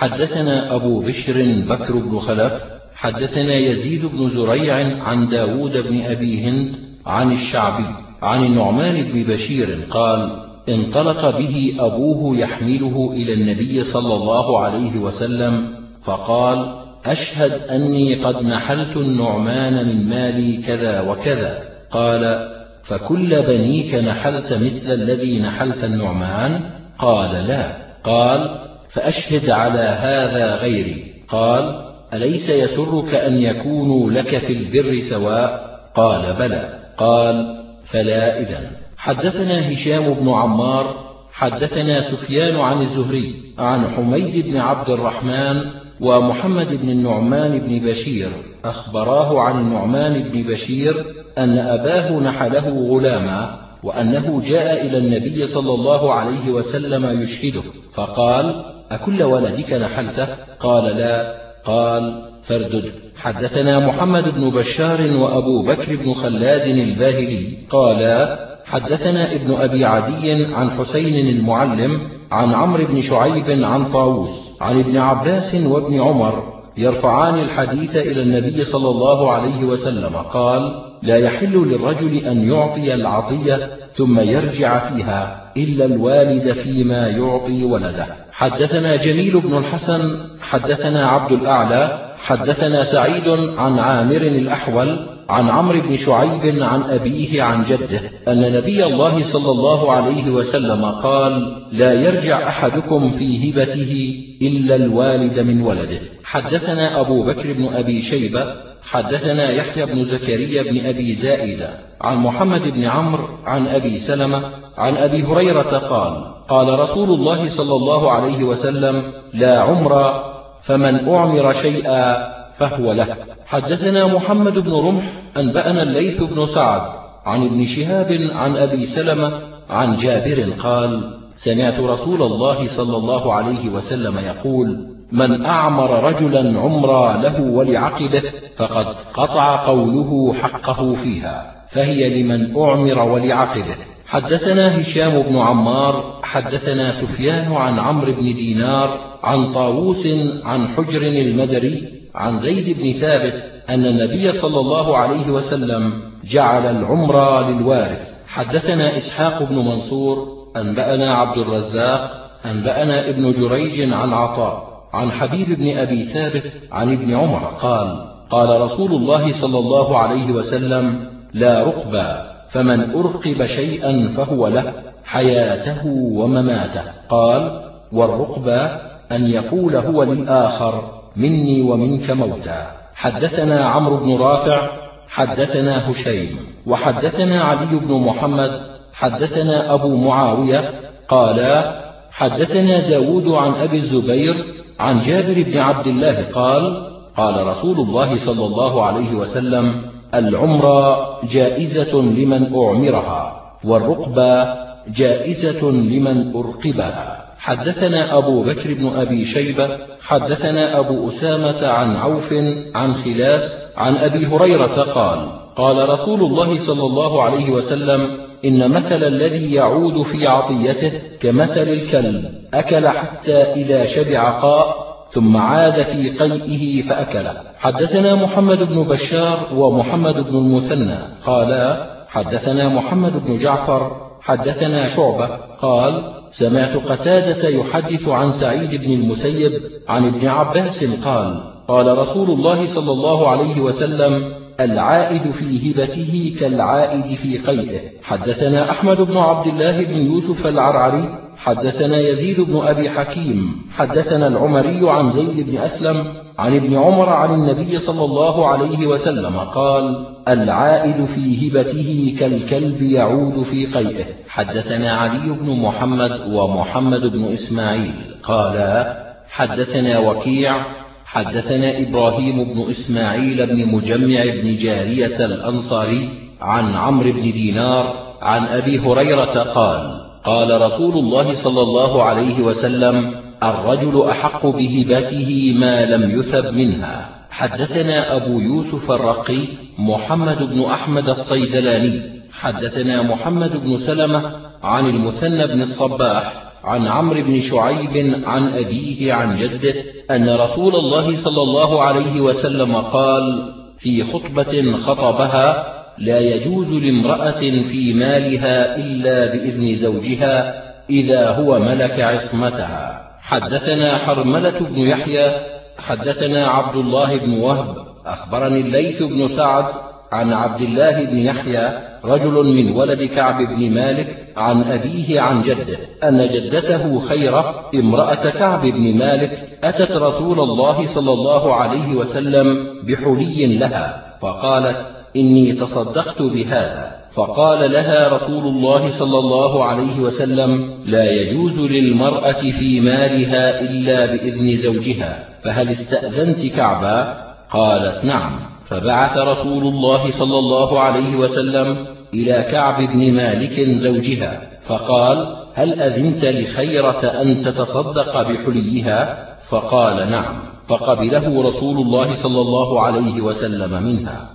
حدثنا أبو بشر بكر بن خلف حدثنا يزيد بن زريع عن داود بن أبي هند عن الشعبي عن النعمان بن بشير قال انطلق به أبوه يحمله إلى النبي صلى الله عليه وسلم فقال أشهد أني قد نحلت النعمان من مالي كذا وكذا. قال فكل بنيك نحلت مثل الذي نحلت النعمان؟ قال لا. قال فأشهد على هذا غيري. قال أليس يسرك أن يكونوا لك في البر سواء؟ قال بلى. قال فلا إذن حدثنا هشام بن عمار حدثنا سفيان عن الزهري عن حميد بن عبد الرحمن ومحمد بن النعمان بن بشير. أخبراه عن النعمان بن بشير أن أباه نحله غلاما وأنه جاء إلى النبي صلى الله عليه وسلم يشهده فقال أكل ولدك نحلته؟ قال لا. قال فاردد. حدثنا محمد بن بشار وأبو بكر بن خلاد الباهلي. قالا حدثنا ابن أبي عدي عن حسين المعلم عن عمرو بن شعيب عن طاووس عن ابن عباس وابن عمر يرفعان الحديث إلى النبي صلى الله عليه وسلم. قال لا يحل للرجل أن يعطي العطية ثم يرجع فيها إلا الوالد فيما يعطي ولده. حدثنا جميل بن الحسن حدثنا عبد الأعلى حدثنا سعيد عن عامر الأحول عن عمرو بن شعيب عن أبيه عن جده أن نبي الله صلى الله عليه وسلم قال لا يرجع أحدكم في هبته إلا الوالد من ولده. حدثنا أبو بكر بن أبي شيبة حدثنا يحيى بن زكريا بن أبي زائدة عن محمد بن عمرو عن أبي سلمة عن أبي هريرة قال قال رسول الله صلى الله عليه وسلم لا عمر فمن أعمر شيئا فهو له. حدثنا محمد بن رمح أنبأنا الليث بن سعد عن ابن شهاب عن أبي سلمة عن جابر قال سمعت رسول الله صلى الله عليه وسلم يقول من أعمر رجلا عمرا له ولعقبه فقد قطع قوله حقه فيها فهي لمن أعمر ولعقبه حدثنا هشام بن عمار حدثنا سفيان عن عمرو بن دينار عن طاووس عن حجر المدري عن زيد بن ثابت أن النبي صلى الله عليه وسلم جعل العمر للوارث. حدثنا إسحاق بن منصور أنبأنا عبد الرزاق أنبأنا ابن جريج عن عطاء. عن حبيب بن أبي ثابت عن ابن عمر قال قال رسول الله صلى الله عليه وسلم لا رقبا فمن أرقب شيئا فهو له حياته ومماته. قال والرقبة أن يقول هو للآخر مني ومنك موتا حدثنا عمرو بن رافع حدثنا هشيم وحدثنا علي بن محمد حدثنا أبو معاوية قالا حدثنا داود عن أبي الزبير عن جابر بن عبد الله قال قال رسول الله صلى الله عليه وسلم العمرة جائزة لمن أعمرها والرقبة جائزة لمن أرقبها. حدثنا أبو بكر بن أبي شيبة حدثنا أبو أسامة عن عوف عن خلاس عن أبي هريرة قال قال رسول الله صلى الله عليه وسلم إن مثل الذي يعود في عطيته كمثل الكلب أكل حتى إذا شبع قاء ثم عاد في قيئه فأكله حدثنا محمد بن بشار ومحمد بن المثنى قالا حدثنا محمد بن جعفر حدثنا شعبة قال سمعت قتادة يحدث عن سعيد بن المسيب عن ابن عباس قال قال رسول الله صلى الله عليه وسلم العائد في هبته كالعائد في قيئه حدثنا أحمد بن عبد الله بن يوسف العرعري حدثنا يزيد بن أبي حكيم حدثنا العمري عن زيد بن أسلم عن ابن عمر عن النبي صلى الله عليه وسلم قال العائد في هبته كالكلب يعود في قيئه. حدثنا علي بن محمد ومحمد بن إسماعيل قالا حدثنا وكيع حدثنا إبراهيم بن إسماعيل بن مجمع بن جارية الأنصاري عن عمرو بن دينار عن أبي هريرة قال قال رسول الله صلى الله عليه وسلم الرجل أحق بهبته ما لم يثب منها. حدثنا أبو يوسف الرقي محمد بن أحمد الصيدلاني. حدثنا محمد بن سلمة عن المثنى بن الصباح عن عمرو بن شعيب عن أبيه عن جده أن رسول الله صلى الله عليه وسلم قال في خطبة خطبها لا يجوز لامرأة في مالها إلا بإذن زوجها إذا هو ملك عصمتها. حدثنا حرملة بن يحيى حدثنا عبد الله بن وهب أخبرني الليث بن سعد عن عبد الله بن يحيى رجل من ولد كعب بن مالك عن أبيه عن جده أن جدته خيرة امرأة كعب بن مالك أتت رسول الله صلى الله عليه وسلم بحلي لها فقالت إني تصدقت بهذا. فقال لها رسول الله صلى الله عليه وسلم لا يجوز للمرأة في مالها إلا بإذن زوجها فهل استأذنت كعبا؟ قالت نعم. فبعث رسول الله صلى الله عليه وسلم إلى كعب بن مالك زوجها فقال هل أذنت لخيرة أن تتصدق بحليها؟ فقال نعم. فقبله رسول الله صلى الله عليه وسلم منها.